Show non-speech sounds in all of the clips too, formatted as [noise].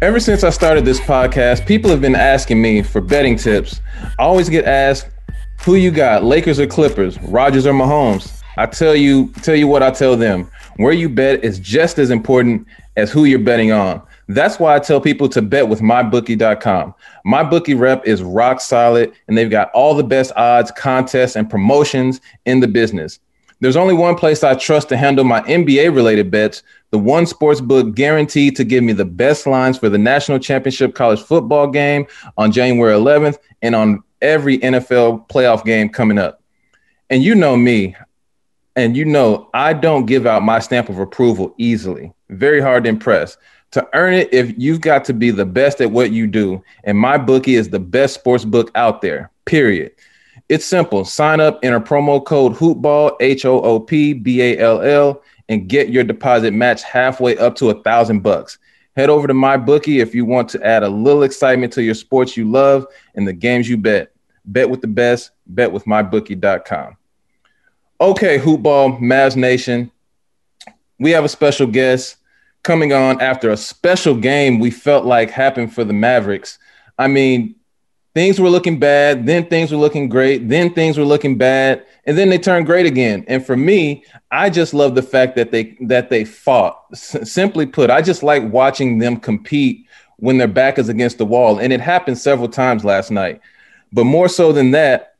Ever since I started this podcast, people have been asking me for betting tips. I always get asked, "Who you got, Lakers or Clippers, Rogers or Mahomes?" I tell you, tell you what I tell them. Where you bet is just as important as who you're betting on. That's why I tell people to bet with mybookie.com. My bookie rep is rock solid, and they've got all the best odds, contests, and promotions in the business. There's only one place I trust to handle my NBA related bets, the one sports book guaranteed to give me the best lines for the national championship college football game on January 11th and on every NFL playoff game coming up. And you know me, and you know I don't give out my stamp of approval easily. Very hard to impress. To earn it, if you've got to be the best at what you do, and my bookie is the best sports book out there. Period. It's simple. Sign up, enter promo code HoopBall, H O O P B A L L, and get your deposit matched halfway up to a thousand bucks. Head over to my bookie if you want to add a little excitement to your sports you love and the games you bet. Bet with the best, bet with mybookie.com. Okay, Hoopball, Mavs Nation. We have a special guest coming on after a special game we felt like happened for the Mavericks. I mean, things were looking bad, then things were looking great, then things were looking bad, and then they turned great again. And for me, I just love the fact that they that they fought. S- simply put, I just like watching them compete when their back is against the wall, and it happened several times last night. But more so than that,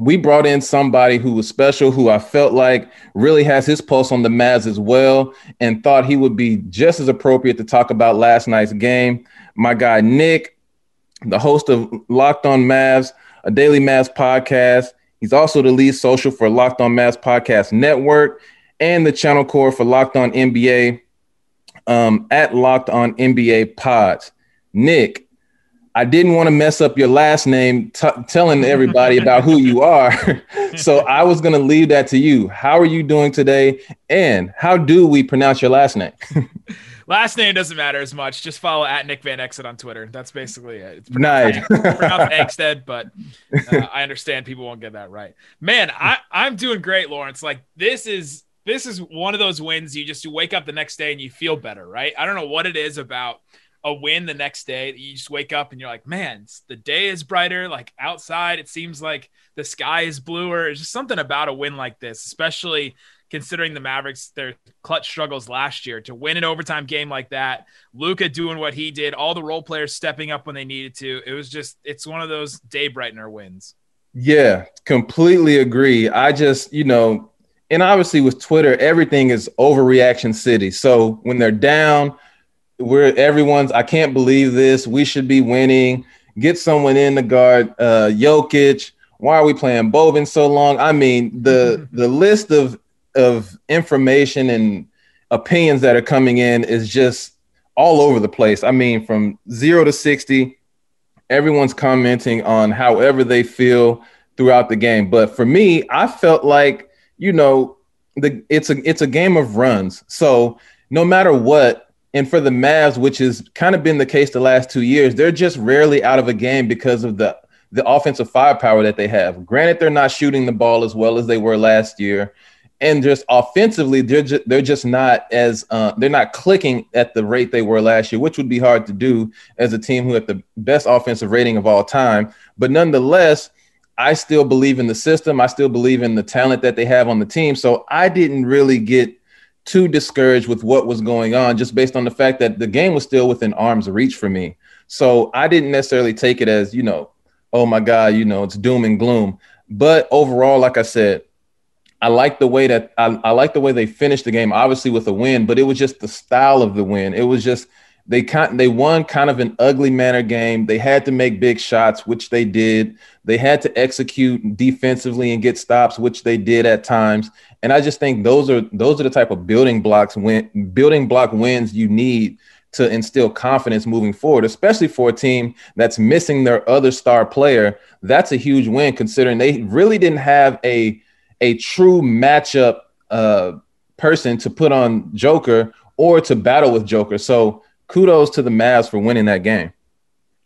we brought in somebody who was special, who I felt like really has his pulse on the Mavs as well, and thought he would be just as appropriate to talk about last night's game. My guy Nick, the host of Locked On Mavs, a daily Mavs podcast. He's also the lead social for Locked On Mavs Podcast Network and the channel core for Locked On NBA um, at Locked On NBA Pods. Nick, I didn't want to mess up your last name t- telling everybody [laughs] about who you are. [laughs] so I was going to leave that to you. How are you doing today? And how do we pronounce your last name? [laughs] Last name doesn't matter as much. Just follow at Nick Van Exel on Twitter. That's basically it. It's nice. pronounced Eggstead, but uh, I understand people won't get that right. Man, I, I'm doing great, Lawrence. Like this is this is one of those wins you just you wake up the next day and you feel better, right? I don't know what it is about a win the next day you just wake up and you're like, man, the day is brighter. Like outside, it seems like the sky is bluer. It's just something about a win like this, especially considering the Mavericks, their clutch struggles last year to win an overtime game like that. Luka doing what he did, all the role players stepping up when they needed to. It was just, it's one of those day brightener wins. Yeah, completely agree. I just, you know, and obviously with Twitter, everything is overreaction city. So when they're down, we're everyone's, I can't believe this. We should be winning. Get someone in the guard, uh, Jokic. Why are we playing Boban so long? I mean, the [laughs] the list of of information and opinions that are coming in is just all over the place. I mean, from zero to 60, everyone's commenting on however they feel throughout the game. But for me, I felt like, you know, the it's a it's a game of runs. So no matter what, and for the Mavs, which has kind of been the case the last two years, they're just rarely out of a game because of the the offensive firepower that they have. Granted, they're not shooting the ball as well as they were last year and just offensively, they're just, they're just not as uh, they're not clicking at the rate they were last year, which would be hard to do as a team who had the best offensive rating of all time. But nonetheless, I still believe in the system. I still believe in the talent that they have on the team. So I didn't really get too discouraged with what was going on, just based on the fact that the game was still within arm's reach for me. So I didn't necessarily take it as you know, oh my God, you know, it's doom and gloom. But overall, like I said, I like the way that I, I like the way they finished the game, obviously with a win, but it was just the style of the win. It was just they kind they won kind of an ugly manner game. They had to make big shots, which they did. They had to execute defensively and get stops, which they did at times. And I just think those are those are the type of building blocks win building block wins you need to instill confidence moving forward, especially for a team that's missing their other star player. That's a huge win considering they really didn't have a a true matchup uh, person to put on Joker or to battle with Joker. So kudos to the Mavs for winning that game.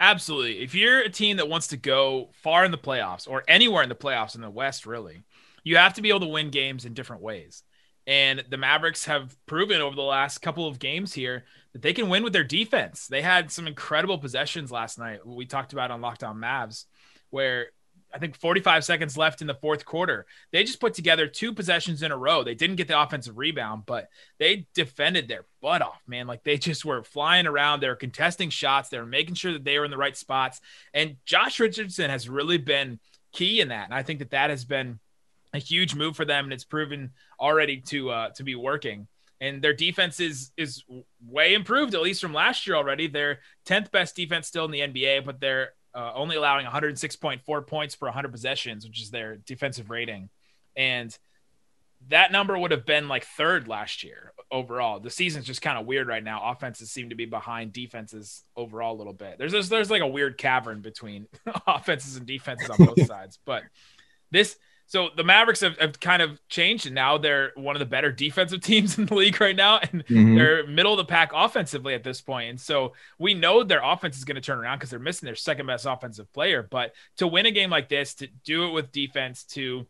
Absolutely. If you're a team that wants to go far in the playoffs or anywhere in the playoffs in the West, really, you have to be able to win games in different ways. And the Mavericks have proven over the last couple of games here that they can win with their defense. They had some incredible possessions last night. We talked about on Locked On Mavs, where I think 45 seconds left in the fourth quarter. They just put together two possessions in a row. They didn't get the offensive rebound, but they defended their butt off, man. Like they just were flying around. They were contesting shots. They were making sure that they were in the right spots. And Josh Richardson has really been key in that. And I think that that has been a huge move for them, and it's proven already to uh, to be working. And their defense is is way improved, at least from last year already. They're 10th best defense still in the NBA, but they're uh, only allowing 106.4 points per 100 possessions, which is their defensive rating. And that number would have been like third last year overall. The season's just kind of weird right now. Offenses seem to be behind defenses overall a little bit. There's there's, there's like a weird cavern between [laughs] offenses and defenses on both [laughs] sides. But this so the Mavericks have, have, kind of changed, and now they're one of the better defensive [laughs] teams in the league right now, and mm-hmm. they're middle of the pack offensively at this point. And so we know their offense is going to turn around because they're missing their second best offensive player. But to win a game like this, to do it with defense, to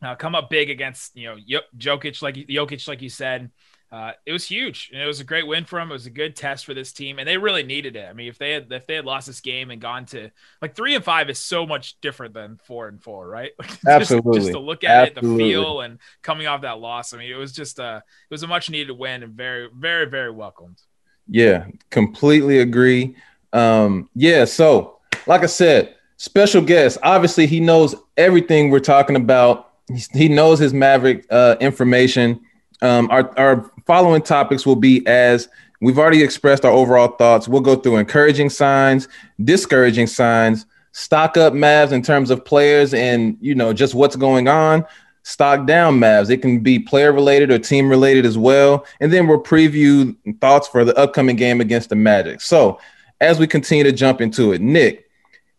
uh, come up big against you know Jokic, like Jokic, like you said, uh, it was huge. And it was a great win for them. It was a good test for this team, and they really needed it. I mean, if they had if they had lost this game and gone to like three and five is so much different than four and four, right? [laughs] just, Absolutely. Just to look at Absolutely. it, the feel, and coming off that loss. I mean, it was just a it was a much needed win and very very very welcomed. Yeah, completely agree. Um, yeah, so like I said, special guest. Obviously, he knows everything we're talking about. He knows his Maverick uh, information. Um, our, our following topics will be as we've already expressed our overall thoughts. We'll go through encouraging signs, discouraging signs, stock up Mavs in terms of players and you know just what's going on. Stock down Mavs. It can be player related or team related as well. And then we'll preview thoughts for the upcoming game against the Magic. So as we continue to jump into it, Nick,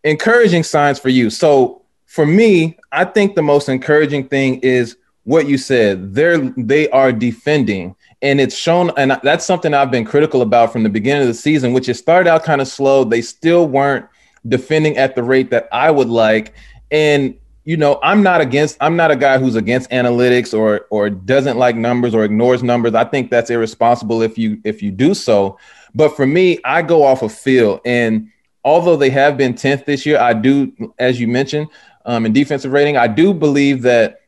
encouraging signs for you. So for me, I think the most encouraging thing is what you said. They're they are defending, and it's shown. And that's something I've been critical about from the beginning of the season, which it started out kind of slow. They still weren't defending at the rate that I would like, and you know i'm not against i'm not a guy who's against analytics or or doesn't like numbers or ignores numbers i think that's irresponsible if you if you do so but for me i go off of feel and although they have been 10th this year i do as you mentioned um, in defensive rating i do believe that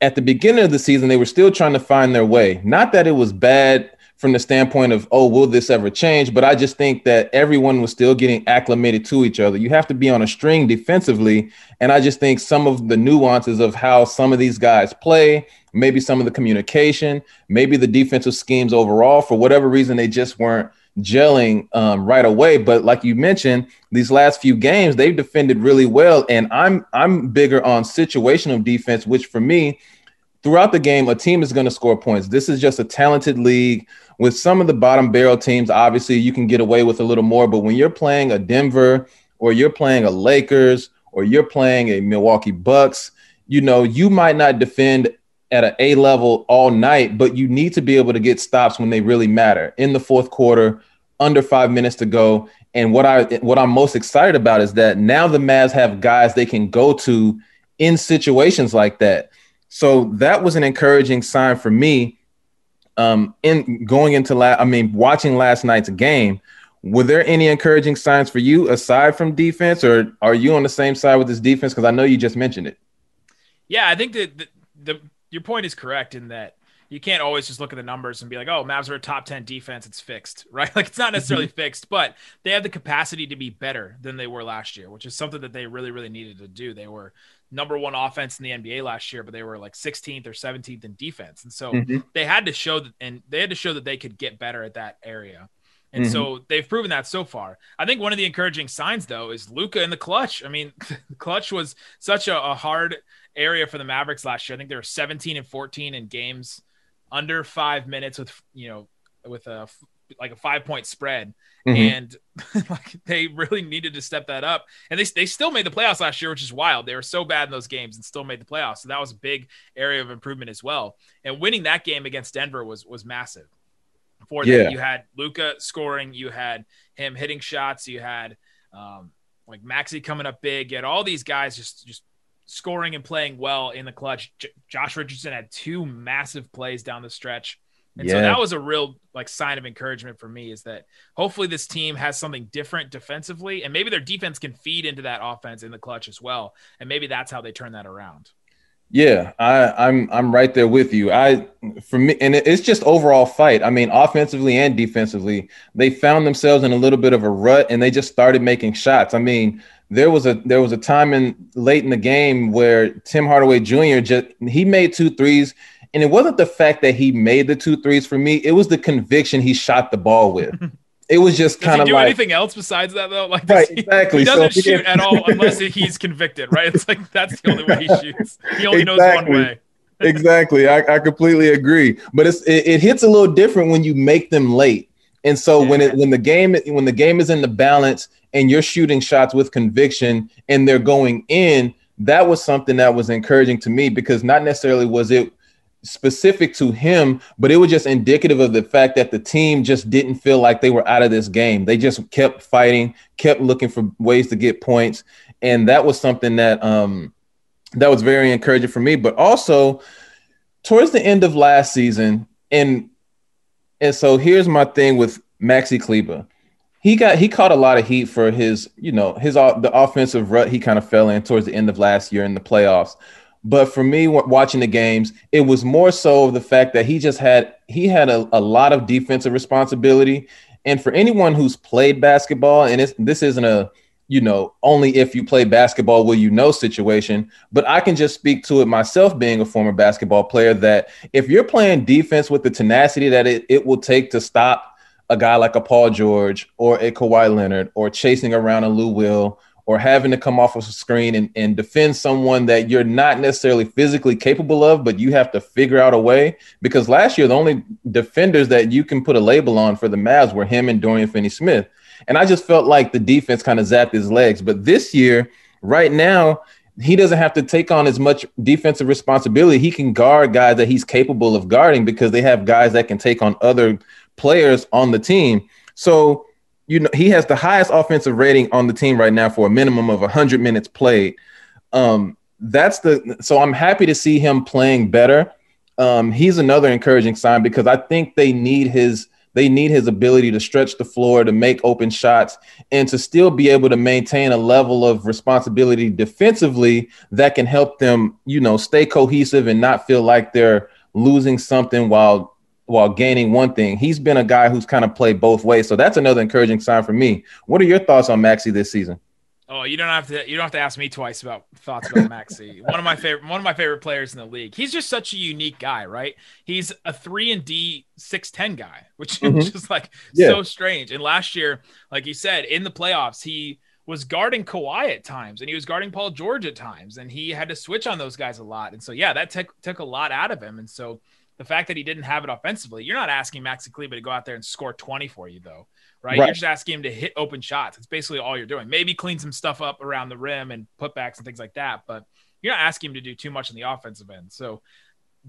at the beginning of the season, they were still trying to find their way. Not that it was bad from the standpoint of, oh, will this ever change? But I just think that everyone was still getting acclimated to each other. You have to be on a string defensively. And I just think some of the nuances of how some of these guys play, maybe some of the communication, maybe the defensive schemes overall, for whatever reason, they just weren't gelling um, right away. But like you mentioned, these last few games they've defended really well, and I'm I'm bigger on situational defense, which for me, throughout the game, a team is going to score points. This is just a talented league. With some of the bottom barrel teams, obviously you can get away with a little more. But when you're playing a Denver or you're playing a Lakers or you're playing a Milwaukee Bucks, you know you might not defend at an A level all night, but you need to be able to get stops when they really matter in the fourth quarter, under five minutes to go. And what I what I'm most excited about is that now the Mavs have guys they can go to in situations like that. So that was an encouraging sign for me. Um, in going into last, I mean, watching last night's game, were there any encouraging signs for you aside from defense, or are you on the same side with this defense? Because I know you just mentioned it. Yeah, I think that the, the your point is correct in that you can't always just look at the numbers and be like, oh, Mavs are a top 10 defense. It's fixed, [laughs] right? Like it's not necessarily mm-hmm. fixed, but they have the capacity to be better than they were last year, which is something that they really, really needed to do. They were number one offense in the NBA last year, but they were like 16th or 17th in defense. And so mm-hmm. they had to show that, and they had to show that they could get better at that area. And mm-hmm. so they've proven that so far. I think one of the encouraging signs, though, is Luka in the clutch. I mean, the [laughs] clutch was such a, a hard area for the Mavericks last year. I think they were 17 and 14 in games under five minutes with you know with a like a five point spread. Mm-hmm. And [laughs] like they really needed to step that up. And they, they still made the playoffs last year, which is wild. They were so bad in those games and still made the playoffs. So that was a big area of improvement as well. And winning that game against Denver was was massive. For yeah. that, you had Luka scoring, you had him hitting shots, you had um, like Maxi coming up big. You had all these guys just just scoring and playing well in the clutch. J- Josh Richardson had two massive plays down the stretch. And yeah. so that was a real like sign of encouragement for me is that hopefully this team has something different defensively and maybe their defense can feed into that offense in the clutch as well. And maybe that's how they turn that around. Yeah, I, I'm I'm right there with you. I for me, and it's just overall fight. I mean, offensively and defensively, they found themselves in a little bit of a rut, and they just started making shots. I mean, there was a there was a time in late in the game where Tim Hardaway Jr. just he made two threes, and it wasn't the fact that he made the two threes for me; it was the conviction he shot the ball with. [laughs] it was just kind of like you do like anything else besides that though. Like right, he, exactly. He doesn't so, shoot at all [laughs] unless he's convicted. Right? It's like that's the only way he shoots. He only exactly. knows one way. exactly. I, I completely agree. But it's it, it, hits a little different when you make them late. And so yeah. when it when the game when the game is in the balance and you're shooting shots with conviction and they're going in, that was something that was encouraging to me because not necessarily was it specific to him, but it was just indicative of the fact that the team just didn't feel like they were out of this game. They just kept fighting, kept looking for ways to get points, and that was something that um, that was very encouraging for me. But also towards the end of last season, and and so here's my thing with Maxi Kleber. He got he caught a lot of heat for his you know his the offensive rut he kind of fell in towards the end of last year in the playoffs. But for me, watching the games, it was more so of the fact that he just had he had a, a lot of defensive responsibility. And for anyone who's played basketball, and this isn't a you know only if you play basketball will you know situation, but I can just speak to it myself, being a former basketball player. That if you're playing defense with the tenacity that it, it will take to stop a guy like a Paul George or a Kawhi Leonard or chasing around a Lou Will or having to come off of a screen and, and defend someone that you're not necessarily physically capable of, but you have to figure out a way. Because last year, the only defenders that you can put a label on for the Mavs were him and Dorian Finney Smith. And I just felt like the defense kind of zapped his legs. But this year, right now, he doesn't have to take on as much defensive responsibility. He can guard guys that he's capable of guarding because they have guys that can take on other players on the team. So you know he has the highest offensive rating on the team right now for a minimum of 100 minutes played. Um, that's the so I'm happy to see him playing better. Um, he's another encouraging sign because I think they need his they need his ability to stretch the floor, to make open shots, and to still be able to maintain a level of responsibility defensively that can help them, you know, stay cohesive and not feel like they're losing something while while gaining one thing. He's been a guy who's kind of played both ways. So that's another encouraging sign for me. What are your thoughts on Maxi this season? Oh, you don't have to. You don't have to ask me twice about thoughts about [laughs] Maxi. one of my favorite, one of my favorite players in the league. He's just such a unique guy, right? He's a three and D six ten guy, [laughs] which mm-hmm. is just like yeah. so strange. And last year, like you said, in the playoffs, he was guarding Kawhi at times, and he was guarding Paul George at times, and he had to switch on those guys a lot. And so, yeah, that took took a lot out of him. And so, the fact that he didn't have it offensively, you're not asking Maxi Kleber to go out there and score 20 for you, though, right? right? You're just asking him to hit open shots. It's basically all you're doing. Maybe clean some stuff up around the rim and putbacks and things like that, but you're not asking him to do too much on the offensive end. So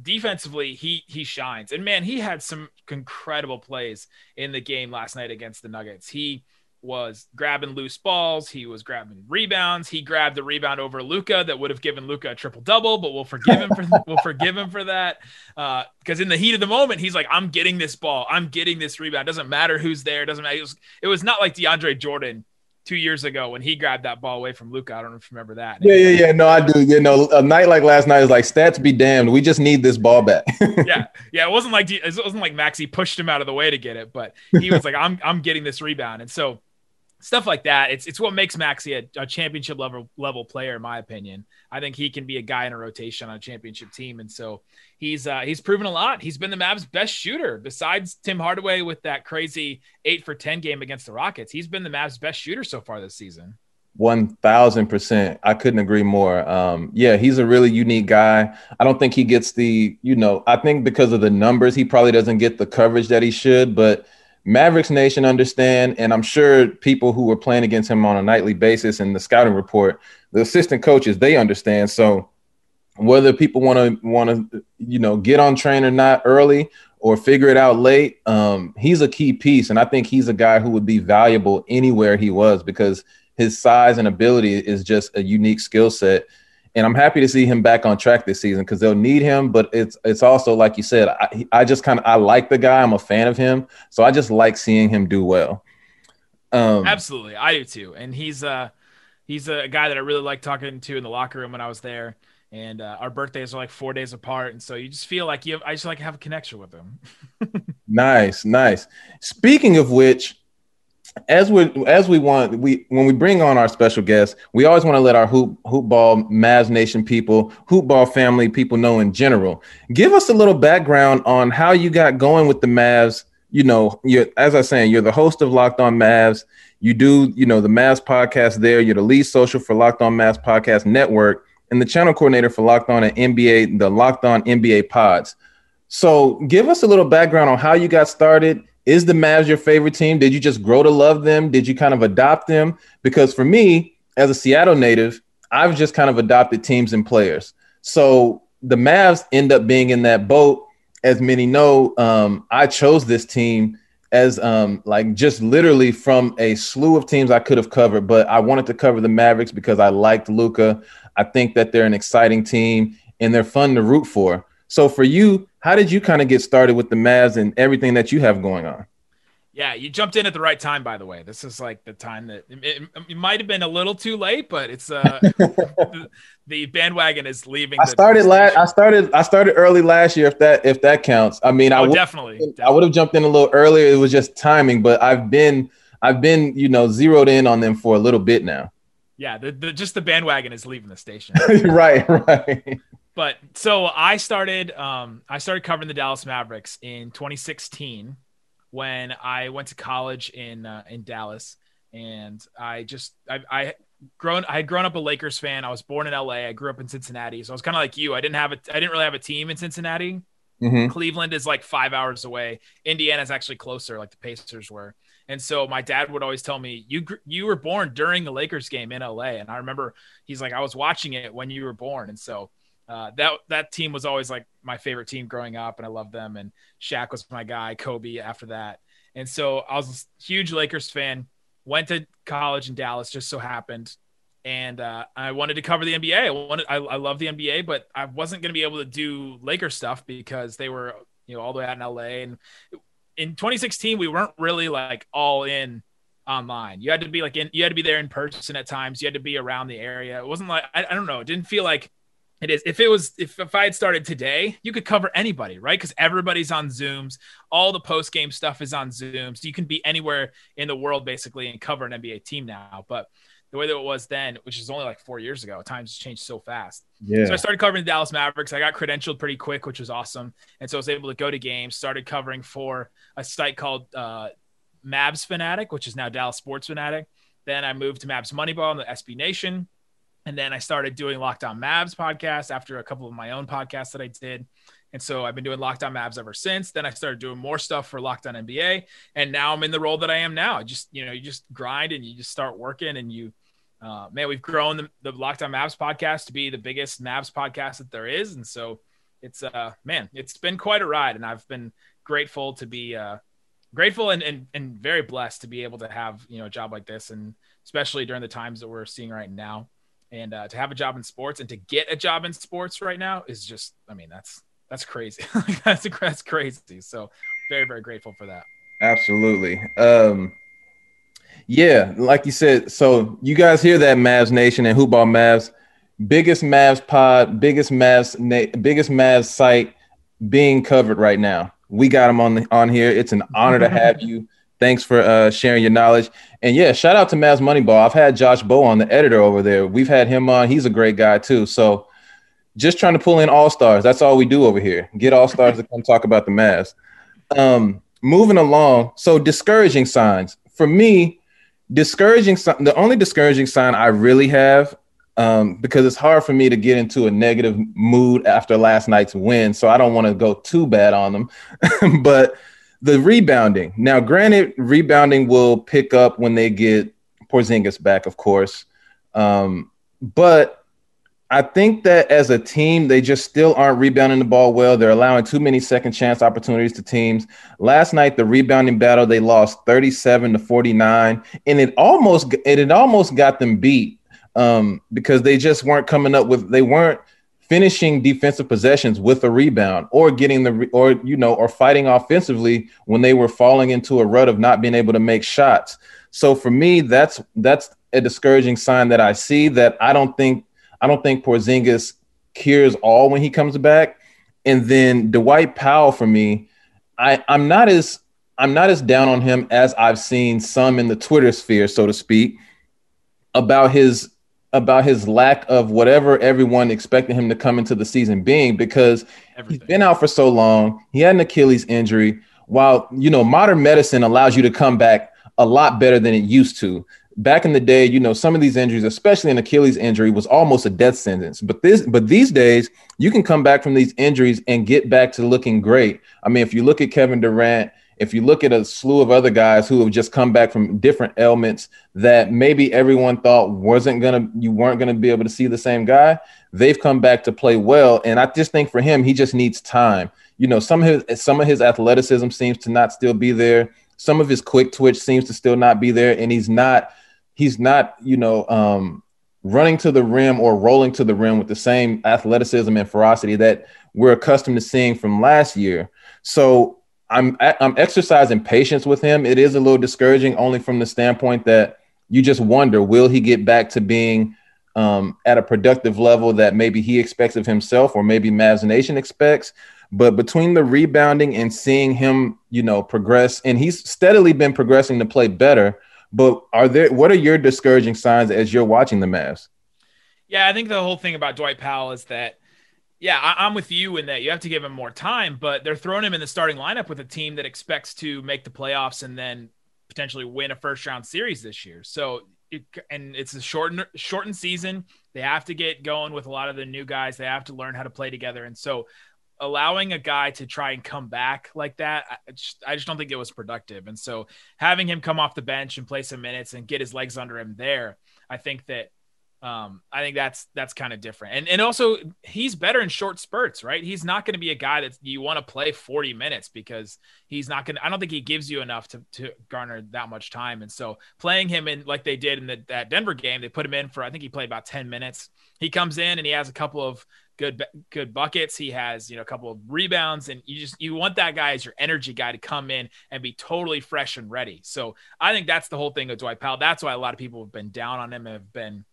defensively, he he shines. And man, he had some incredible plays in the game last night against the Nuggets. He was grabbing loose balls. He was grabbing rebounds. He grabbed the rebound over Luka that would have given Luka a triple double, but we'll forgive him for [laughs] we'll forgive him for that. Because uh, in the heat of the moment, he's like, "I'm getting this ball. I'm getting this rebound. Doesn't matter who's there. Doesn't matter." It was, it was not like DeAndre Jordan two years ago when he grabbed that ball away from Luka. I don't know if you remember that. Yeah, yeah, yeah. No, I do. You know, a night like last night is like stats be damned. We just need this ball back. [laughs] yeah, yeah. It wasn't like it wasn't like Maxi pushed him out of the way to get it, but he was like, "I'm I'm getting this rebound," and so stuff like that. It's it's what makes Maxi a, a, championship level level player, in my opinion. I think he can be a guy in a rotation on a championship team, and so he's uh, he's proven a lot. He's been the Mavs' best shooter, besides Tim Hardaway with that crazy eight for ten game against the Rockets. He's been the Mavs' best shooter so far this season. One thousand percent. I couldn't agree more. Um, yeah, he's a really unique guy. I don't think he gets the, you know, I think because of the numbers, he probably doesn't get the coverage that he should, but Mavericks Nation understand, and I'm sure people who were playing against him on a nightly basis in the scouting report, the assistant coaches, they understand. So whether people want to want to you know get on train or not early or figure it out late, um, he's a key piece, and I think he's a guy who would be valuable anywhere he was because his size and ability is just a unique skill set and I'm happy to see him back on track this season because they'll need him. But it's it's also like you said, I, I just kind of I like the guy. I'm a fan of him, so I just like seeing him do well. Um, Absolutely, I do too. And he's uh he's a guy that I really like talking to in the locker room when I was there. And uh, our birthdays are like four days apart, and so you just feel like you. Have, I just like have a connection with him. [laughs] nice, nice. Speaking of which, as we as we want we when we bring on our special guests, we always want to let our hoop hoop ball Mavs Nation people, hoop ball family people know in general. Give us a little background on how you got going with the Mavs. You know, you're as I was saying, you're the host of Locked On Mavs. You do, you know, the Mavs podcast there. You're the lead social for Locked On Mavs Podcast Network and the channel coordinator for Locked On and NBA, the Locked On NBA Pods. So, give us a little background on how you got started is the Mavs your favorite team? Did you just grow to love them? Did you kind of adopt them? Because for me, as a Seattle native, I've just kind of adopted teams and players. So the Mavs end up being in that boat. As many know, um, I chose this team as um, like just literally from a slew of teams I could have covered, but I wanted to cover the Mavericks because I liked Luka. I think that they're an exciting team and they're fun to root for. So for you, how did you kind of get started with the Mavs and everything that you have going on? Yeah, you jumped in at the right time. By the way, this is like the time that it, it might have been a little too late, but it's uh, [laughs] the, the, bandwagon is leaving. I started last. I started. I started early last year. If that if that counts. I mean, oh, I would, definitely, definitely. I would have jumped in a little earlier. It was just timing, but I've been I've been you know zeroed in on them for a little bit now. Yeah, the, the just the bandwagon is leaving the station. [laughs] right, right but so I started um, I started covering the Dallas Mavericks in 2016 when I went to college in uh, in Dallas and I just I, I grown I had grown up a Lakers fan. I was born in LA. I grew up in Cincinnati. So I was kind of like you. I didn't have a I didn't really have a team in Cincinnati. Mm-hmm. Cleveland is like 5 hours away. Indiana is actually closer like the Pacers were. And so my dad would always tell me, "You you were born during the Lakers game in LA." And I remember he's like, "I was watching it when you were born." And so uh, that that team was always like my favorite team growing up, and I loved them. And Shaq was my guy, Kobe after that. And so I was a huge Lakers fan. Went to college in Dallas, just so happened, and uh, I wanted to cover the NBA. I wanted, I, I love the NBA, but I wasn't going to be able to do Lakers stuff because they were, you know, all the way out in LA. And in 2016, we weren't really like all in online. You had to be like in, you had to be there in person at times. You had to be around the area. It wasn't like I, I don't know. It didn't feel like it is. If it was, if, if I had started today, you could cover anybody, right? Because everybody's on Zooms. All the post game stuff is on Zooms. You can be anywhere in the world basically and cover an NBA team now. But the way that it was then, which is only like four years ago, times changed so fast. Yeah. So I started covering the Dallas Mavericks. I got credentialed pretty quick, which was awesome. And so I was able to go to games, started covering for a site called uh, Mavs Fanatic, which is now Dallas Sports Fanatic. Then I moved to Mavs Moneyball on the SB Nation. And then I started doing Locked On Mavs podcast after a couple of my own podcasts that I did. And so I've been doing Locked On Mavs ever since. Then I started doing more stuff for Locked On NBA. And now I'm in the role that I am now. Just, you know, you just grind and you just start working and you, uh, man, we've grown the, the Locked On Mavs podcast to be the biggest Mavs podcast that there is. And so it's, uh, man, it's been quite a ride. And I've been grateful to be, uh, grateful and, and, and very blessed to be able to have, you know, a job like this. And especially during the times that we're seeing right now and uh, to have a job in sports and to get a job in sports right now is just i mean that's that's crazy. [laughs] That's that's crazy. So very very grateful for that. Absolutely. Um yeah like you said so you guys hear that mavs nation and hoopball mavs biggest mavs pod biggest mavs na- biggest mavs site being covered right now. We got them on the, on here. It's an honor to have [laughs] you Thanks for uh, sharing your knowledge. And yeah, shout out to Mavs Moneyball. I've had Josh Bowe on, the editor over there. We've had him on. He's a great guy too. So just trying to pull in all stars. That's all we do over here. Get all stars to come talk about the Mavs. Um, moving along. So discouraging signs for me. Discouraging. The only discouraging sign I really have, um, because it's hard for me to get into a negative mood after last night's win. So I don't want to go too bad on them, [laughs] but the rebounding. Now, granted, rebounding will pick up when they get Porzingis back, of course. Um, but I think that as a team, they just still aren't rebounding the ball well. They're allowing too many second chance opportunities to teams. Last night, the rebounding battle, they lost 37 to 49, and it almost it, it almost got them beat um, because they just weren't coming up with they weren't finishing defensive possessions with a rebound or getting the or you know or fighting offensively when they were falling into a rut of not being able to make shots. So for me, that's that's a discouraging sign that I see that I don't think I don't think Porzingis cures all when he comes back. And then Dwight Powell for me, I I'm not as I'm not as down on him as I've seen some in the Twitter sphere, so to speak, about his about his lack of whatever everyone expected him to come into the season being because Everything. he's been out for so long. He had an Achilles injury. While you know modern medicine allows you to come back a lot better than it used to. Back in the day, you know, some of these injuries, especially an Achilles injury, was almost a death sentence. But this, but these days, you can come back from these injuries and get back to looking great. I mean, if you look at Kevin Durant if you look at a slew of other guys who have just come back from different ailments that maybe everyone thought wasn't gonna you weren't gonna be able to see the same guy, they've come back to play well. And I just think for him, he just needs time. You know, some of his some of his athleticism seems to not still be there. Some of his quick twitch seems to still not be there, and he's not he's not you know um, running to the rim or rolling to the rim with the same athleticism and ferocity that we're accustomed to seeing from last year. So I'm I'm exercising patience with him. It is a little discouraging, only from the standpoint that you just wonder, will he get back to being um, at a productive level that maybe he expects of himself, or maybe Mavs Nation expects. But between the rebounding and seeing him, you know, progress, and he's steadily been progressing to play better. But are there? What are your discouraging signs as you're watching the Mavs? Yeah, I think the whole thing about Dwight Powell is that yeah, I, am with you in that you have to give him more time, but they're throwing him in the starting lineup with a team that expects to make the playoffs and then potentially win a first round series this year. So, it, and it's a shortened shortened season. They have to get going with a lot of the new guys. They have to learn how to play together, and so allowing a guy to try and come back like that, I just, I just don't think it was productive. And so having him come off the bench and play some minutes and get his legs under him there, I think that um, I think that's that's kind of different. And and also he's better in short spurts, right? He's not going to be a guy that you want to play 40 minutes because he's not going to I don't think he gives you enough to to garner that much time. And so playing him in like they did in the, that Denver game, they put him in for I think he played about 10 minutes. He comes in and he has a couple of good good buckets. He has, you know, a couple of rebounds and you just you want that guy as your energy guy to come in and be totally fresh and ready. So I think that's the whole thing with Dwight Powell. That's why a lot of people have been down on him and have been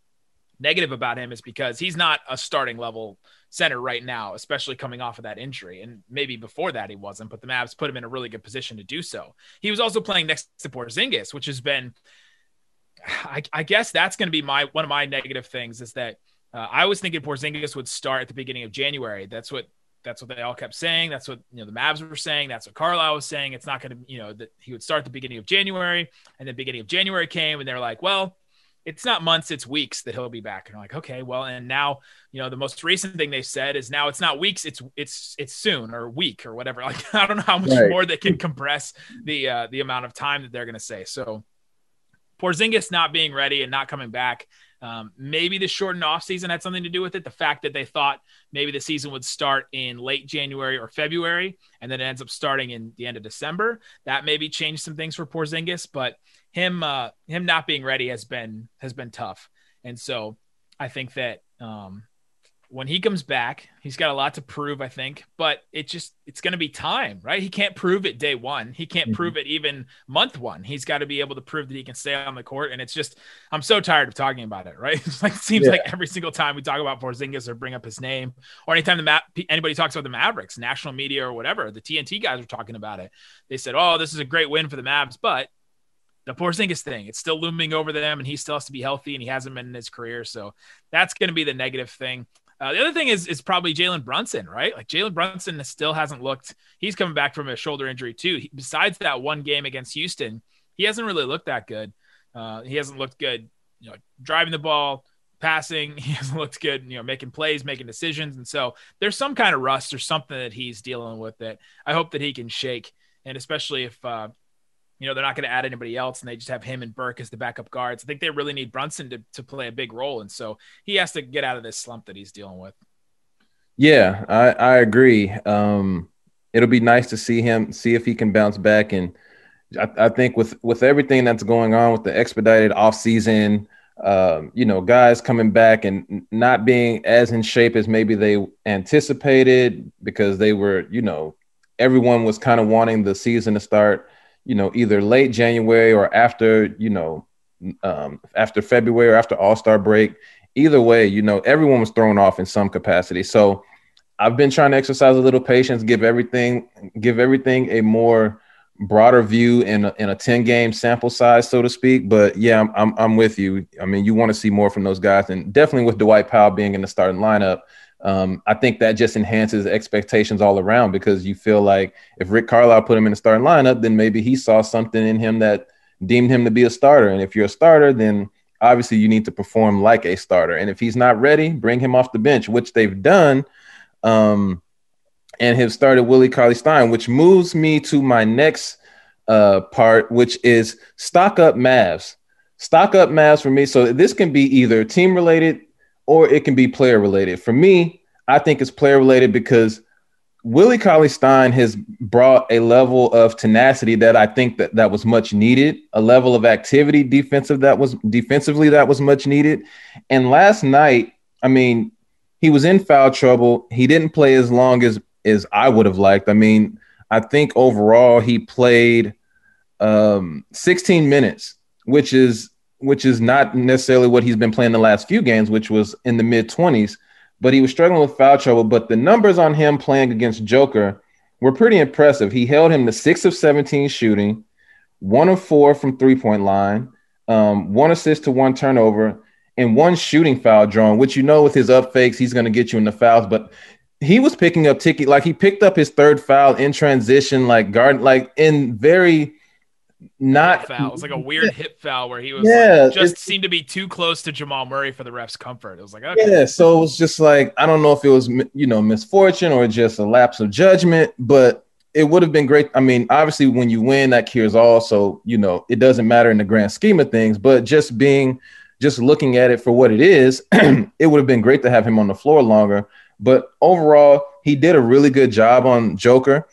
negative about him is because he's not a starting level center right now, especially coming off of that injury. And maybe before that he wasn't, but the Mavs put him in a really good position to do so. He was also playing next to Porzingis, which has been, I, I guess that's going to be my one of my negative things is that uh, I was thinking Porzingis would start at the beginning of January. That's what that's what they all kept saying. That's what you know the Mavs were saying. That's what Carlisle was saying. It's not going to you know that he would start the beginning of January, and the beginning of January came, and they're like, well it's not months, it's weeks that he'll be back. And I'm like, okay, well, and now, you know, the most recent thing they said is now it's not weeks, it's it's it's soon or week or whatever. [laughs] Like I don't know how much right. more they can compress the uh the amount of time that they're gonna say. So Porzingis not being ready and not coming back. Um, maybe the shortened offseason had something to do with it. The fact that they thought maybe the season would start in late January or February, and then it ends up starting in the end of December. That maybe changed some things for Porzingis, but him uh, him not being ready has been has been tough. And so I think that um, when he comes back, he's got a lot to prove, I think, but it just it's going to be time, right? He can't prove it day 1. He can't mm-hmm. prove it even month 1. He's got to be able to prove that he can stay on the court and it's just I'm so tired of talking about it, right? [laughs] It's like it seems yeah. like every single time we talk about Porzingis or bring up his name or anytime the Ma- anybody talks about the Mavericks, national media or whatever, the TNT guys are talking about it. They said, "Oh, this is a great win for the Mavs," but the Porzingis thing. It's still looming over them, and he still has to be healthy, and he hasn't been in his career. So that's going to be the negative thing. Uh, the other thing is is probably Jalen Brunson, right? Like Jalen Brunson still hasn't looked. He's coming back from a shoulder injury too. He, besides that one game against Houston, he hasn't really looked that good. Uh, he hasn't looked good, you know, driving the ball, passing. [laughs] He hasn't looked good, you know, making plays, making decisions. And so there's some kind of rust or something that he's dealing with that I hope that he can shake and especially if uh, you know they're not going to add anybody else and they just have him and Burke as the backup guards. I think they really need Brunson to to play a big role, and so he has to get out of this slump that he's dealing with. Yeah, I, I agree. Um, it'll be nice to see him, see if he can bounce back. And I, I think with with everything that's going on with the expedited offseason, um, you know, guys coming back and not being as in shape as maybe they anticipated because they were, you know, everyone was kind of wanting the season to start, you know, either late January or after, you know, um, after February or after All Star break. Either way, you know, everyone was thrown off in some capacity. So I've been trying to exercise a little patience, give everything, give everything a more broader view in a, in a 10 game sample size, so to speak. But yeah, I'm, I'm, I'm with you. I mean, you want to see more from those guys and definitely with Dwight Powell being in the starting lineup. Um, I think that just enhances expectations all around because you feel like if Rick Carlisle put him in the starting lineup, then maybe he saw something in him that deemed him to be a starter. And if you're a starter, then obviously you need to perform like a starter. And if he's not ready, bring him off the bench, which they've done um, and have started Willie Cauley Stein, which moves me to my next uh, part, which is stock up Mavs. Stock up Mavs for me. So this can be either team related or it can be player related. For me, I think it's player related because Willie Cauley Stein has brought a level of tenacity that I think that that was much needed, a level of activity defensive that was defensively that was much needed. And last night, I mean, he was in foul trouble. He didn't play as long as as I would have liked. I mean, I think overall he played um, 16 minutes, which is which is not necessarily what he's been playing the last few games, which was in the mid 20s. But he was struggling with foul trouble. But the numbers on him playing against Joker were pretty impressive. He held him to six of 17 shooting, one of four from three point line, um, one assist to one turnover and one shooting foul drawn, which you know with his up fakes, he's going to get you in the fouls. But he was picking up ticket, like he picked up his third foul in transition, like guard, like in very not foul. It was like a weird hip foul where he was yeah, like, just seemed to be too close to Jamal Murray for the ref's comfort. It was like okay. yeah, so it was just like I don't know if it was you know misfortune or just a lapse of judgment, but it would have been great. I mean, obviously, when you win, that cures all. So you know it doesn't matter in the grand scheme of things, but just being just looking at it for what it is, [clears throat] it would have been great to have him on the floor longer. But overall, he did a really good job on Joker.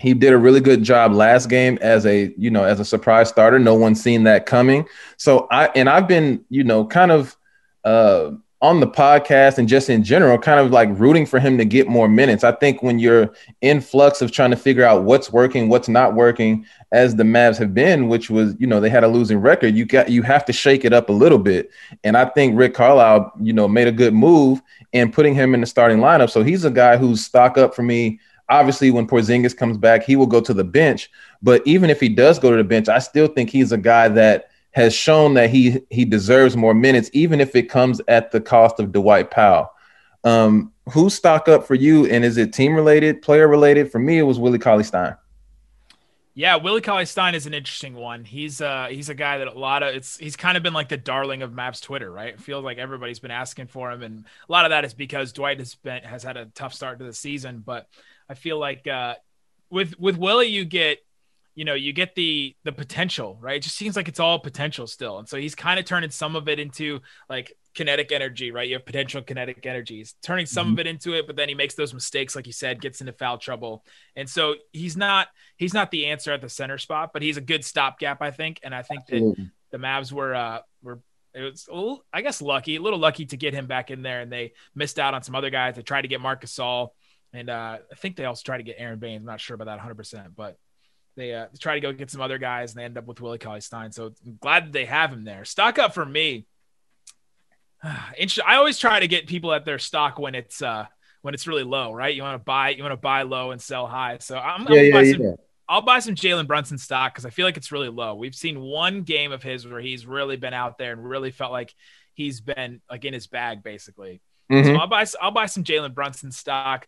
He did a really good job last game as a, you know, as a surprise starter. No one's seen that coming. So I and I've been, you know, kind of uh on the podcast and just in general, kind of like rooting for him to get more minutes. I think when you're in flux of trying to figure out what's working, what's not working, as the Mavs have been, which was, you know, they had a losing record, you got you have to shake it up a little bit. And I think Rick Carlisle, you know, made a good move in putting him in the starting lineup. So he's a guy who's stock up for me. Obviously, when Porzingis comes back, he will go to the bench. But even if he does go to the bench, I still think he's a guy that has shown that he he deserves more minutes, even if it comes at the cost of Dwight Powell. Um, who's stock up for you, and is it team related, player related? For me, it was Willie Cauley Stein. Yeah, Willie Cauley Stein is an interesting one. He's uh he's a guy that a lot of it's he's kind of been like the darling of Mavs Twitter, right? It feels like everybody's been asking for him, and a lot of that is because Dwight has been has had a tough start to the season. But I feel like uh, with with Willie, you get you know, you get the the potential, right? It just seems like it's all potential still. And so he's kind of turning some of it into like kinetic energy, right? You have potential kinetic energy. He's turning some mm-hmm. of it into it, but then he makes those mistakes, like you said, gets into foul trouble. And so he's not he's not the answer at the center spot, but he's a good stopgap, I think. And I think Absolutely. that the Mavs were uh were it was a little, I guess lucky, a little lucky to get him back in there, and they missed out on some other guys. They tried to get marcus Gasol, and uh, I think they also try to get Aron Baynes. I'm not sure about that 100, percent but they uh, try to go get some other guys and they end up with Willie Cauley Stein. So I'm glad that they have him there. Stock up for me. [sighs] I always try to get people at their stock when it's uh when it's really low, right? You want to buy you want to buy low and sell high. So I'm, yeah, yeah, buy some, yeah. I'll buy some Jalen Brunson stock because I feel like it's really low. We've seen one game of his where he's really been out there and really felt like he's been like in his bag basically. Mm-hmm. So I'll buy I'll buy some Jalen Brunson stock.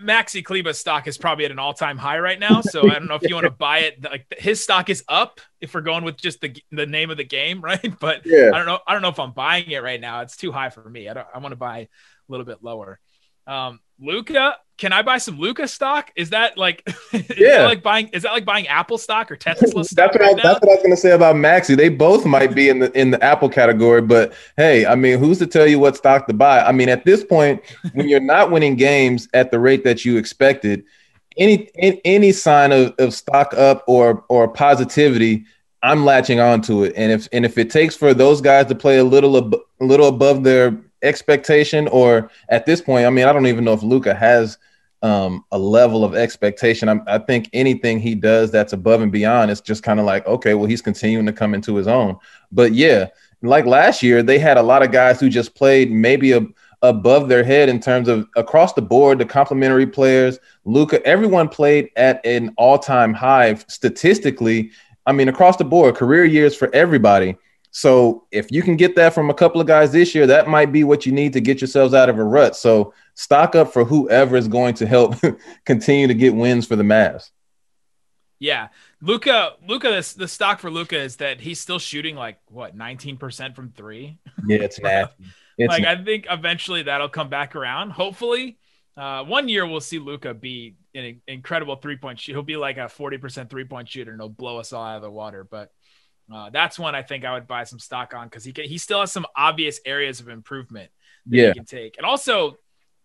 Maxi Kleber stock is probably at an all time high right now. So I don't know if you want to [laughs] buy it. Like his stock is up if we're going with just the the name of the game, [laughs] right? But yeah. I don't know. I don't know if I'm buying it right now. It's too high for me. I don't. I want to buy a little bit lower. Um, Luka, can I buy some Luka stock? Is that like, [laughs] is Yeah. that like buying? Is that like buying Apple stock or Tesla [laughs] stock? That's what, I, that's what I was gonna say about Maxi. They both might be in the in the Apple category, but hey, I mean, who's to tell you what stock to buy? I mean, at this point, when you're not winning games at the rate that you expected, any any, any sign of, of stock up or or positivity, I'm latching onto it. And if and if it takes for those guys to play a little ab- a little above their expectation, or at this point, I mean, I don't even know if Luka has um, a level of expectation. I'm, I think anything he does that's above and beyond is just kind of like, okay, well, he's continuing to come into his own. But yeah, like last year, they had a lot of guys who just played maybe a, above their head in terms of across the board, the complementary players. Luka, everyone played at an all time high statistically. I mean, across the board, career years for everybody. So if you can get that from a couple of guys this year, that might be what you need to get yourselves out of a rut. So stock up for whoever is going to help [laughs] continue to get wins for the Mavs. Yeah, Luka. Luka. The, the stock for Luka is that he's still shooting like what 19 percent from three. Yeah, it's [laughs] nasty. It's like I think eventually that'll come back around. Hopefully, uh, one year we'll see Luka be an incredible three point shoot. He'll be like a 40 percent three point shooter and he'll blow us all out of the water. But uh, that's one I think I would buy some stock on because he can, he still has some obvious areas of improvement that Yeah. he can take, and also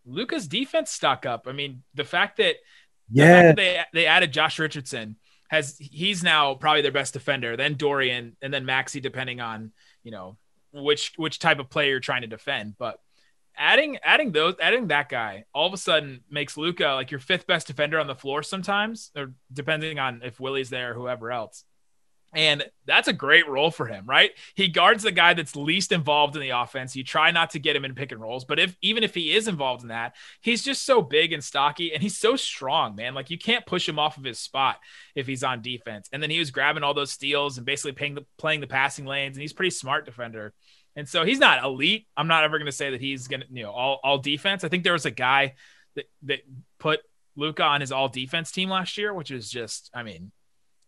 Luka's defense stock up. I mean, the fact that yeah, that they they added Josh Richardson has he's now probably their best defender, then Dorian, and then Maxi, depending on you know which which type of player you're trying to defend. But adding adding those adding that guy all of a sudden makes Luka like your fifth best defender on the floor sometimes, or depending on if Willie's there or whoever else. And that's a great role for him, right? He guards the guy that's least involved in the offense. You try not to get him in pick and rolls, but if even if he is involved in that, he's just so big and stocky and he's so strong, man. Like you can't push him off of his spot if he's on defense. And then he was grabbing all those steals and basically playing the playing the passing lanes, and he's pretty smart defender. And so he's not elite. I'm not ever going to say that he's going to, you know, all all defense. I think there was a guy that that put Luka on his all defense team last year, which is just, I mean,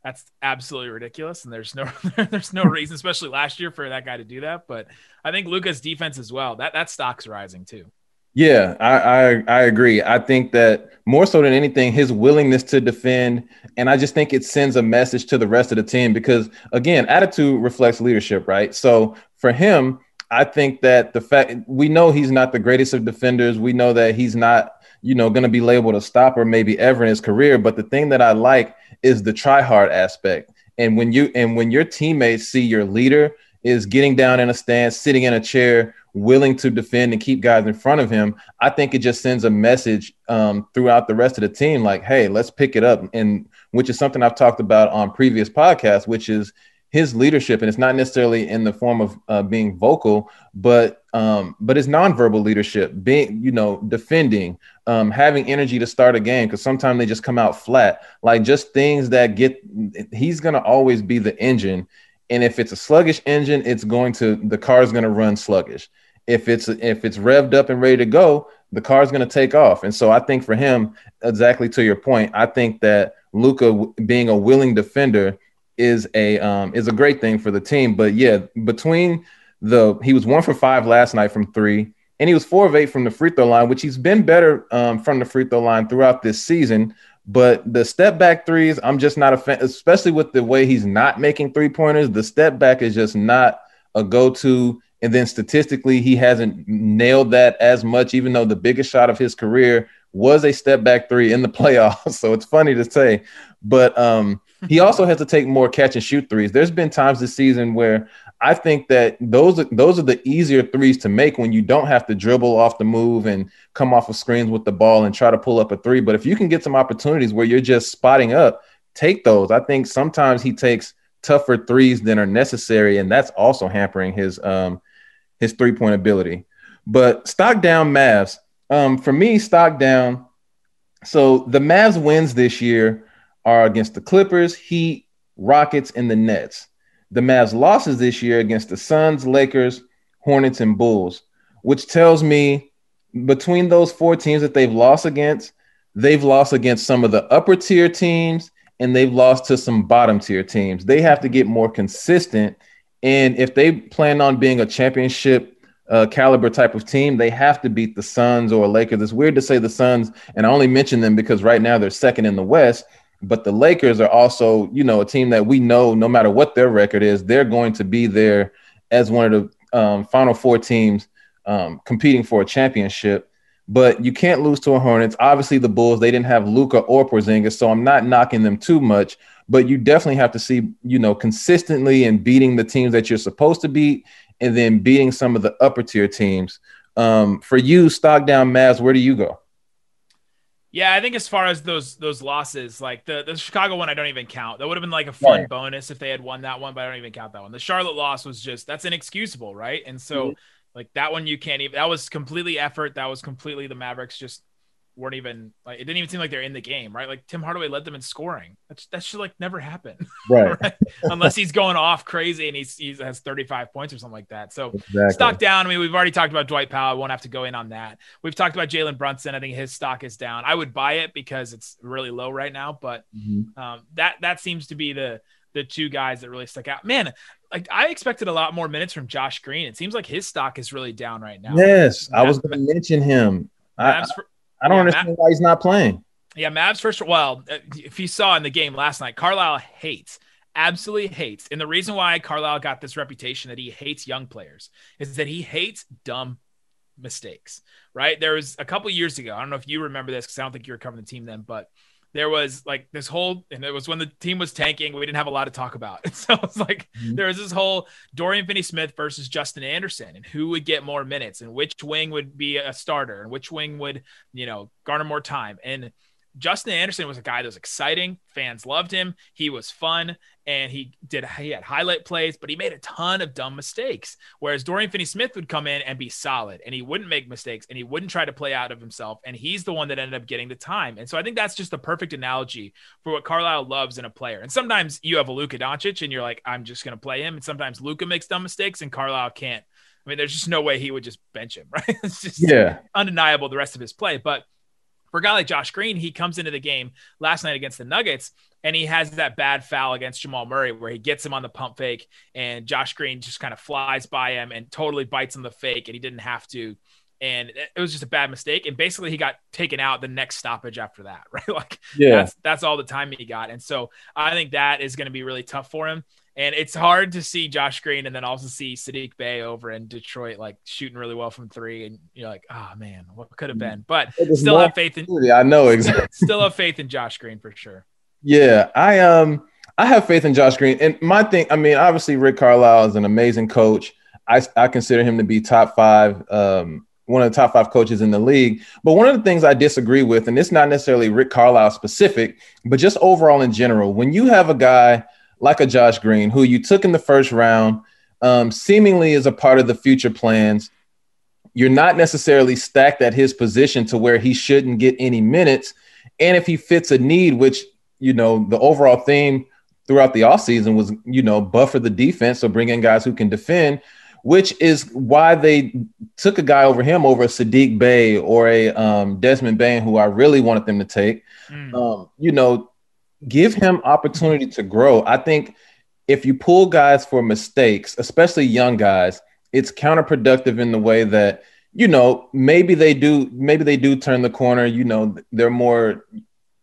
that's absolutely ridiculous. And there's no [laughs] there's no reason, especially last year, for that guy to do that. But I think Luka's defense as well. That that stock's rising too. Yeah, I, I I agree. I think that more so than anything, his willingness to defend, and I just think it sends a message to the rest of the team because again, attitude reflects leadership, right? So for him, I think that the fact we know he's not the greatest of defenders, we know that he's not, you know, going to be labeled a stopper maybe ever in his career. But the thing that I like is the try hard aspect, and when you and when your teammates see your leader is getting down in a stance, sitting in a chair willing to defend and keep guys in front of him, I think it just sends a message um, throughout the rest of the team like, hey, let's pick it up. And which is something I've talked about on previous podcasts, which is his leadership. And it's not necessarily in the form of uh, being vocal, but um, but his nonverbal leadership, being, you know, defending, um, having energy to start a game, because sometimes they just come out flat. Like just things that get, he's going to always be the engine. And if it's a sluggish engine, it's going to, the car's going to run sluggish if it's if it's revved up and ready to go, the car's going to take off. And so I think for him, exactly to your point, I think that Luka being a willing defender is a um, is a great thing for the team. But yeah, between the he was one for five last night from three, and he was four of eight from the free throw line, which he's been better um, from the free throw line throughout this season. But the step back threes, I'm just not a fan, especially with the way he's not making three pointers. The step back is just not a go to. And then statistically, he hasn't nailed that as much, even though the biggest shot of his career was a step back three in the [laughs] playoffs. So it's funny to say. But um, he also has to take more catch and shoot threes. There's been times this season where I think that those are those are the easier threes to make when you don't have to dribble off the move and come off of screens with the ball and try to pull up a three. But if you can get some opportunities where you're just spotting up, take those. I think sometimes he takes tougher threes than are necessary, and that's also hampering his um, his three point ability. But stock down Mavs. Um, for me, stock down. So the Mavs wins this year are against the Clippers, Heat, Rockets, and the Nets. The Mavs losses this year against the Suns, Lakers, Hornets, and Bulls, which tells me between those four teams that they've lost against, they've lost against some of the upper tier teams and they've lost to some bottom tier teams. They have to get more consistent. And if they plan on being a championship uh, caliber type of team, they have to beat the Suns or Lakers. It's weird to say the Suns, and I only mention them because right now they're second in the West. But the Lakers are also, you know, a team that we know no matter what their record is, they're going to be there as one of the um, Final Four teams um, competing for a championship. But you can't lose to a Hornets. Obviously, the Bulls they didn't have Luka or Porzingis, so I'm not knocking them too much. But you definitely have to see, you know, consistently and beating the teams that you're supposed to beat, and then beating some of the upper tier teams. Um, for you, stock down Mavs, where do you go? Yeah, I think as far as those those losses, like the, the Chicago one, I don't even count. That would have been like a fun bonus if they had won that one, but I don't even count that one. The Charlotte loss was just that's inexcusable, right? And so mm-hmm. like that one you can't even that was completely effort. That was completely the Mavericks just weren't even like it didn't even seem like they're in the game, right? Like Tim Hardaway led them in scoring. That's that should like never happen, [laughs] right? right? Unless he's going off crazy and he's he has 35 points or something like that. So exactly. stock down. I mean, we've already talked about Dwight Powell. I won't have to go in on that. We've talked about Jalen Brunson. I think his stock is down. I would buy it because it's really low right now, but mm-hmm. um, that that seems to be the the two guys that really stuck out. Man, like I expected a lot more minutes from Josh Green. It seems like his stock is really down right now. Yes, I was going to mention him. I, I don't yeah, understand Matt, why he's not playing. Yeah, Mavs first. Well, uh, if you saw in the game last night, Carlisle hates, absolutely hates, and the reason why Carlisle got this reputation that he hates young players is that he hates dumb mistakes. Right? There was a couple years ago. I don't know if you remember this because I don't think you were covering the team then, but there was like this whole, and it was when the team was tanking. We didn't have a lot to talk about. [laughs] So it's like mm-hmm. there was this whole Dorian Finney Smith versus Justin Anderson and who would get more minutes and which wing would be a starter and which wing would, you know, garner more time. And Justin Anderson was a guy that was exciting. Fans loved him. He was fun and he did he had highlight plays, but he made a ton of dumb mistakes. Whereas Dorian Finney-Smith would come in and be solid and he wouldn't make mistakes and he wouldn't try to play out of himself. And he's the one that ended up getting the time. And so I think that's just the perfect analogy for what Carlisle loves in a player. And sometimes you have a Luka Doncic and you're like, I'm just gonna play him. And sometimes Luka makes dumb mistakes and Carlisle can't. I mean, there's just no way he would just bench him, [laughs] right? It's just yeah. undeniable the rest of his play. But for a guy like Josh Green, he comes into the game last night against the Nuggets and he has that bad foul against Jamal Murray where he gets him on the pump fake and Josh Green just kind of flies by him and totally bites on the fake and he didn't have to. And it was just a bad mistake. And basically he got taken out the next stoppage after that, [laughs] right? Like yeah. that's that's all the time he got. And so I think that is going to be really tough for him. And it's hard to see Josh Green and then also see Saddiq Bey over in Detroit, like shooting really well from three. And you're like, oh man, what could have been? But still have faith in. I know exactly. [laughs] Still have faith in Josh Green for sure. Yeah, I um, I have faith in Josh Green. And my thing, I mean, obviously Rick Carlisle is an amazing coach. I I consider him to be top five. Um, one of the top five coaches in the league. But one of the things I disagree with, and it's not necessarily Rick Carlisle specific, but just overall in general, when you have a guy like a Josh Green, who you took in the first round, um, seemingly is a part of the future plans. You're not necessarily stacked at his position to where he shouldn't get any minutes. And if he fits a need, which, you know, the overall theme throughout the offseason was, you know, buffer the defense, so bring in guys who can defend, which is why they took a guy over him over a Saddiq Bey or a um, Desmond Bane, who I really wanted them to take. Mm. Um, you know, give him opportunity to grow. I think if you pull guys for mistakes, especially young guys, it's counterproductive in the way that you know maybe they do maybe they do turn the corner. You know they're more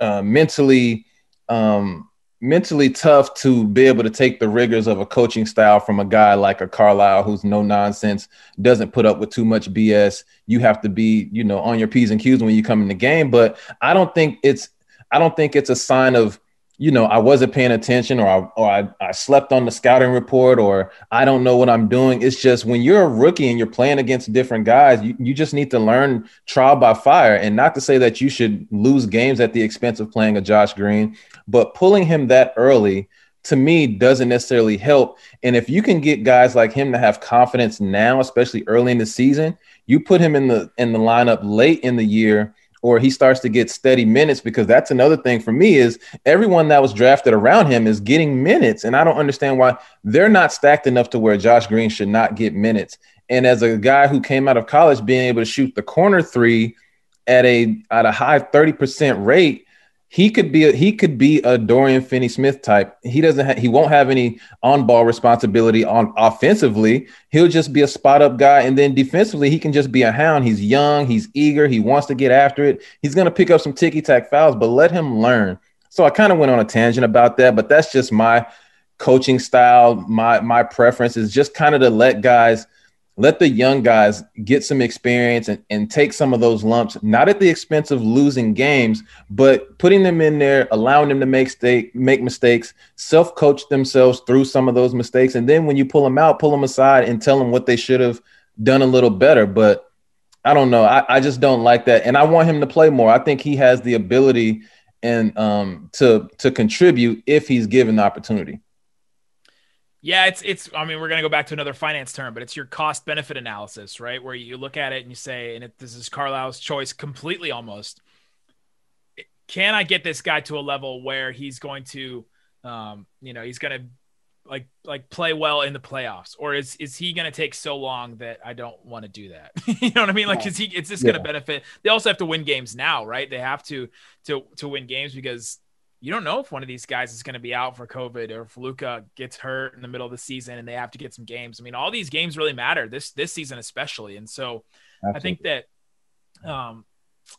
uh, mentally um, mentally tough to be able to take the rigors of a coaching style from a guy like a Carlisle who's no nonsense, doesn't put up with too much BS. You have to be, you know, on your P's and Q's when you come in the game. But I don't think it's I don't think it's a sign of you know, I wasn't paying attention or I, or I, I slept on the scouting report or I don't know what I'm doing. It's just when you're a rookie and you're playing against different guys, you, you just need to learn trial by fire. And not to say that you should lose games at the expense of playing a Josh Green, but pulling him that early to me doesn't necessarily help. And if you can get guys like him to have confidence now, especially early in the season, you put him in the in the lineup late in the year or he starts to get steady minutes because that's another thing for me is everyone that was drafted around him is getting minutes and I don't understand why they're not stacked enough to where Josh Green should not get minutes. And as a guy who came out of college being able to shoot the corner 3 at a at a high 30% rate he could be a, he could be a Dorian Finney-Smith type. He doesn't ha- he won't have any on-ball responsibility on offensively. He'll just be a spot up guy and then defensively he can just be a hound. He's young, he's eager, he wants to get after it. He's to pick up some ticky-tack fouls, but let him learn. So I kind of went on a tangent about that, but that's just my coaching style. My my preference is just kind of to let guys let the young guys get some experience and, and take some of those lumps, not at the expense of losing games, but putting them in there, allowing them to make stake, make mistakes, self-coach themselves through some of those mistakes. And then when you pull them out, pull them aside and tell them what they should have done a little better. But I don't know. I, I just don't like that. And I want him to play more. I think he has the ability and um, to to contribute if he's given the opportunity. Yeah, it's it's. I mean, we're gonna go back to another finance term, but it's your cost benefit analysis, right? Where you look at it and you say, and it, this is Carlisle's choice completely, almost. Can I get this guy to a level where he's going to, um, you know, he's gonna like like play well in the playoffs, or is is he gonna take so long that I don't want to do that? [laughs] you know what I mean? Like, is he? It's just yeah. gonna benefit. They also have to win games now, right? They have to to to win games because you don't know if one of these guys is going to be out for COVID or if Luka gets hurt in the middle of the season and they have to get some games. I mean, all these games really matter this this season especially, and so Absolutely. I think that um,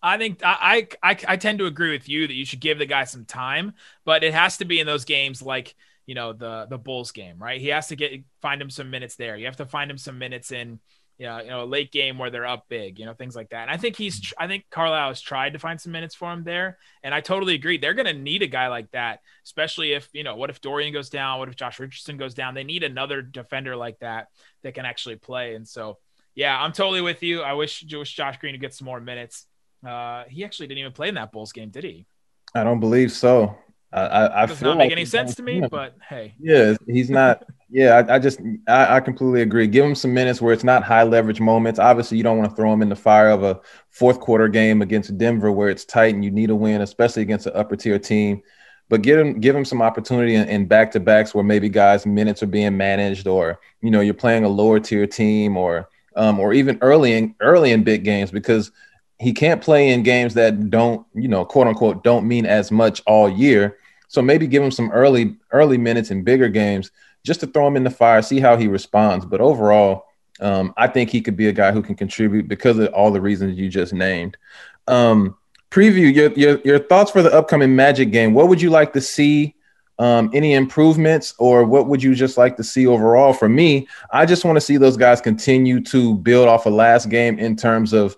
I think I, I I tend to agree with you that you should give the guy some time, but it has to be in those games like you know the the Bulls game, right? He has to get find him some minutes there. You have to find him some minutes in yeah, you know, a late game where they're up big, you know, things like that. And I think he's, I think Carlisle has tried to find some minutes for him there. And I totally agree. They're going to need a guy like that, especially if, you know, what if Dorian goes down? What if Josh Richardson goes down? They need another defender like that that can actually play. And so, yeah, I'm totally with you. I wish, wish Josh Green to get some more minutes. Uh, he actually didn't even play in that Bulls game, did he? I don't believe so. I, I, I does not make any sense to me, but hey, yeah, he's not. Yeah, I, I just I, I, completely agree. Give him some minutes where it's not high leverage moments. Obviously, you don't want to throw him in the fire of a fourth quarter game against Denver where it's tight and you need a win, especially against an upper tier team. But give him give him some opportunity in back to backs where maybe guys minutes are being managed, or you know you're playing a lower tier team, or um, or even early in early in big games because he can't play in games that don't, you know, quote unquote, don't mean as much all year. So maybe give him some early early minutes in bigger games just to throw him in the fire, see how he responds. But overall, um, I think he could be a guy who can contribute because of all the reasons you just named. Um, preview your, your your thoughts for the upcoming Magic game. What would you like to see? Um, any improvements, or what would you just like to see overall? For me, I just want to see those guys continue to build off a of last game in terms of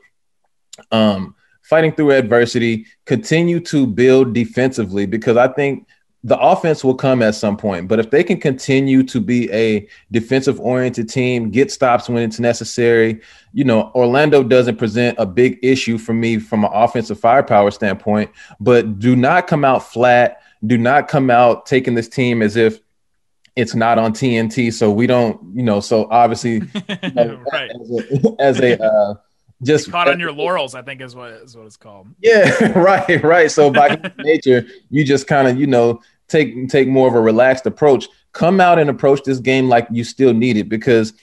um, fighting through adversity, continue to build defensively because I think the offense will come at some point. But if they can continue to be a defensive oriented team, get stops when it's necessary, you know, Orlando doesn't present a big issue for me from an offensive firepower standpoint, but do not come out flat. Do not come out taking this team as if it's not on TNT. So we don't, you know, so obviously [laughs] right. as a, as a uh, just caught on [laughs] your laurels, I think is what is what it's called. Yeah, [laughs] right, right. So by [laughs] nature, you just kind of, you know, take take more of a relaxed approach. Come out and approach this game like you still need it because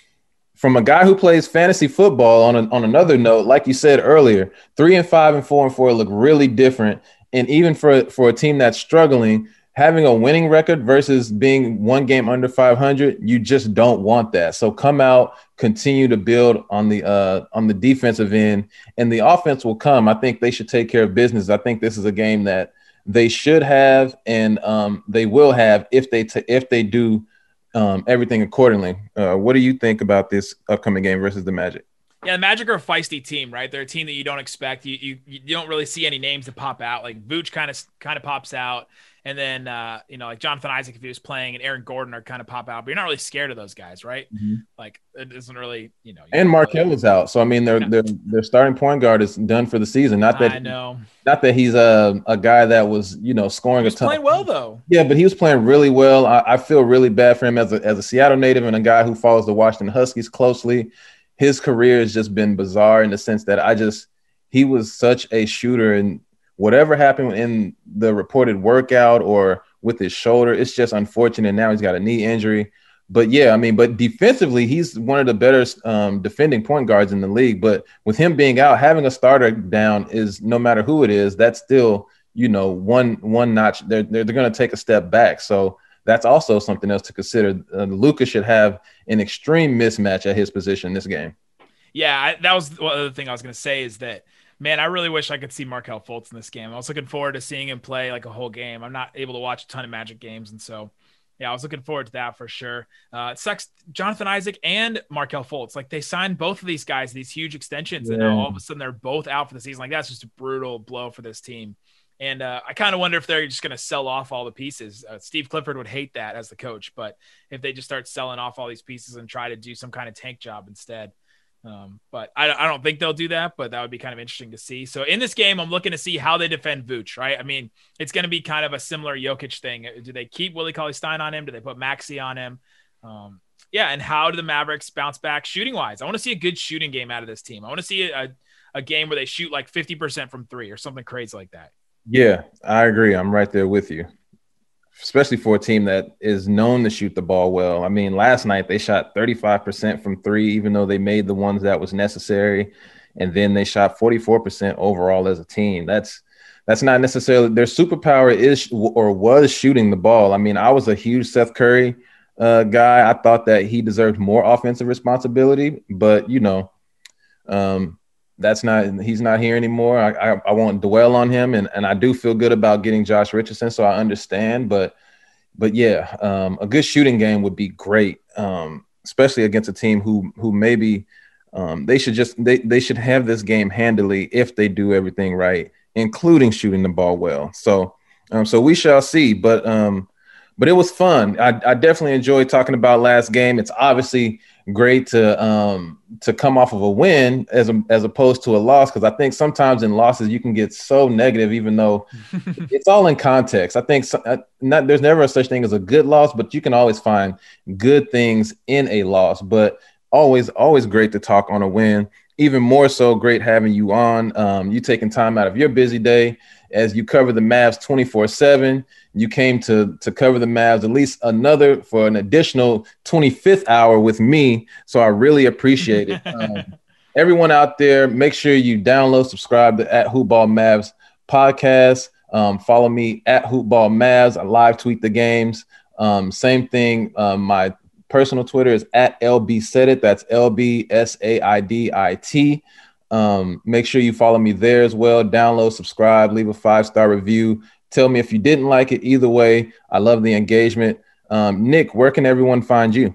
from a guy who plays fantasy football on a, on another note, like you said earlier, three and five and four and four look really different. And even for for a team that's struggling, having a winning record versus being one game under 500 you just don't want that so come out continue to build on the uh on the defensive end and the offense will come i think they should take care of business i think this is a game that they should have and um they will have if they t- if they do um everything accordingly uh what do you think about this upcoming game versus the magic yeah, the Magic are a feisty team, right? They're a team that you don't expect. You you, you don't really see any names that pop out. Like Vooch kind of kind of pops out. And then, uh, you know, like Jonathan Isaac, if he was playing, and Aaron Gordon are kind of pop out, but you're not really scared of those guys, right? Mm-hmm. Like it isn't really, you know. And Markelle really... is out, so I mean, their their their starting point guard is done for the season. Not that I know, not that he's a a guy that was you know scoring he was a ton. Playing well though. Yeah, but he was playing really well. I, I feel really bad for him as a as a Seattle native and a guy who follows the Washington Huskies closely. His career has just been bizarre in the sense that I just he was such a shooter and whatever happened in the reported workout or with his shoulder. It's just unfortunate. Now he's got a knee injury. But yeah, I mean, but defensively, he's one of the better um, defending point guards in the league. But with him being out, having a starter down is no matter who it is, that's still you know, one one notch. They're they're, they're going to take a step back. So that's also something else to consider. Uh, Luka should have an extreme mismatch at his position this game. Yeah, I, that was the other thing I was going to say is that man, I really wish I could see Markelle Fultz in this game. I was looking forward to seeing him play like a whole game. I'm not able to watch a ton of Magic games, and so yeah, I was looking forward to that for sure. Uh, it sucks. Jonathan Isaac and Markelle Fultz, like they signed both of these guys these huge extensions, yeah. and now all of a sudden they're both out for the season. Like that's just a brutal blow for this team. And uh, I kind of wonder if they're just going to sell off all the pieces. Uh, Steve Clifford would hate that as the coach, but if they just start selling off all these pieces and try to do some kind of tank job instead. Um, but I, I, don't think they'll do that, but that would be kind of interesting to see. So in this game, I'm looking to see how they defend Vooch, right? I mean, it's going to be kind of a similar Jokic thing. Do they keep Willie Cauley Stein on him? Do they put Maxi on him? Um, yeah, and how do the Mavericks bounce back shooting wise? I want to see a good shooting game out of this team. I want to see a, a game where they shoot like 50% from three or something crazy like that. Yeah, I agree. I'm right there with you especially for a team that is known to shoot the ball well. I mean, last night they shot 35% from three, even though they made the ones that was necessary. And then they shot 44% overall as a team. That's that's not necessarily their superpower is or was shooting the ball. I mean, I was a huge Seth Curry uh, guy. I thought that he deserved more offensive responsibility, but you know, um, that's not he's not here anymore. I, I, I won't dwell on him, and and I do feel good about getting Josh Richardson, so I understand. But but yeah, um, a good shooting game would be great, um, especially against a team who who maybe um, they should just they they should have this game handily if they do everything right, including shooting the ball well. So um, so we shall see. But um, but it was fun. I, I definitely enjoyed talking about last game. It's obviously great to um to come off of a win as a, as opposed to a loss because I think sometimes in losses you can get so negative even though [laughs] it's all in context. I think so, uh, not there's never a such thing as a good loss, but you can always find good things in a loss. But always always great to talk on a win. Even more so, great having you on. Um, you taking time out of your busy day as you cover the Mavs 24 7 you came to to cover the Mavs at least another for an additional 25th hour with me. So I really appreciate it. [laughs] Um, everyone out there, make sure you download, subscribe to at Hoopball Mavs podcast. Um, follow me at Hoopball Mavs. I live tweet the games. Um, same thing. Um, my personal Twitter is at LB Said It. That's L B S A I D I T. Um, make sure you follow me there as well. Download, subscribe, leave a five star review. Tell me if you didn't like it. Either way, I love the engagement. Um, Nick, where can everyone find you?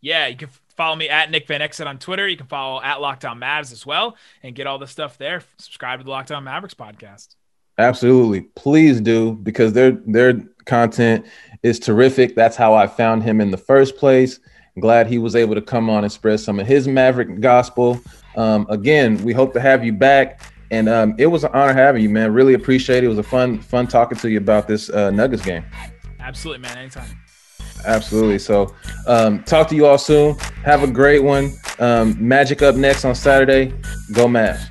Yeah, you can follow me at Nick Van Exel on Twitter. You can follow at Locked On Mavs as well and get all the stuff there. Subscribe to the Locked On Mavericks podcast. Absolutely. Please do because their their content is terrific. That's how I found him in the first place. glad he was able to come on and spread some of his Maverick gospel. Um, again, we hope to have you back. And um, it was an honor having you, man. Really appreciate it. It was a fun, fun talking to you about this uh, Nuggets game. Absolutely, man. Anytime. Absolutely. So, um, talk to you all soon. Have a great one. Um, Magic up next on Saturday. Go Mavs.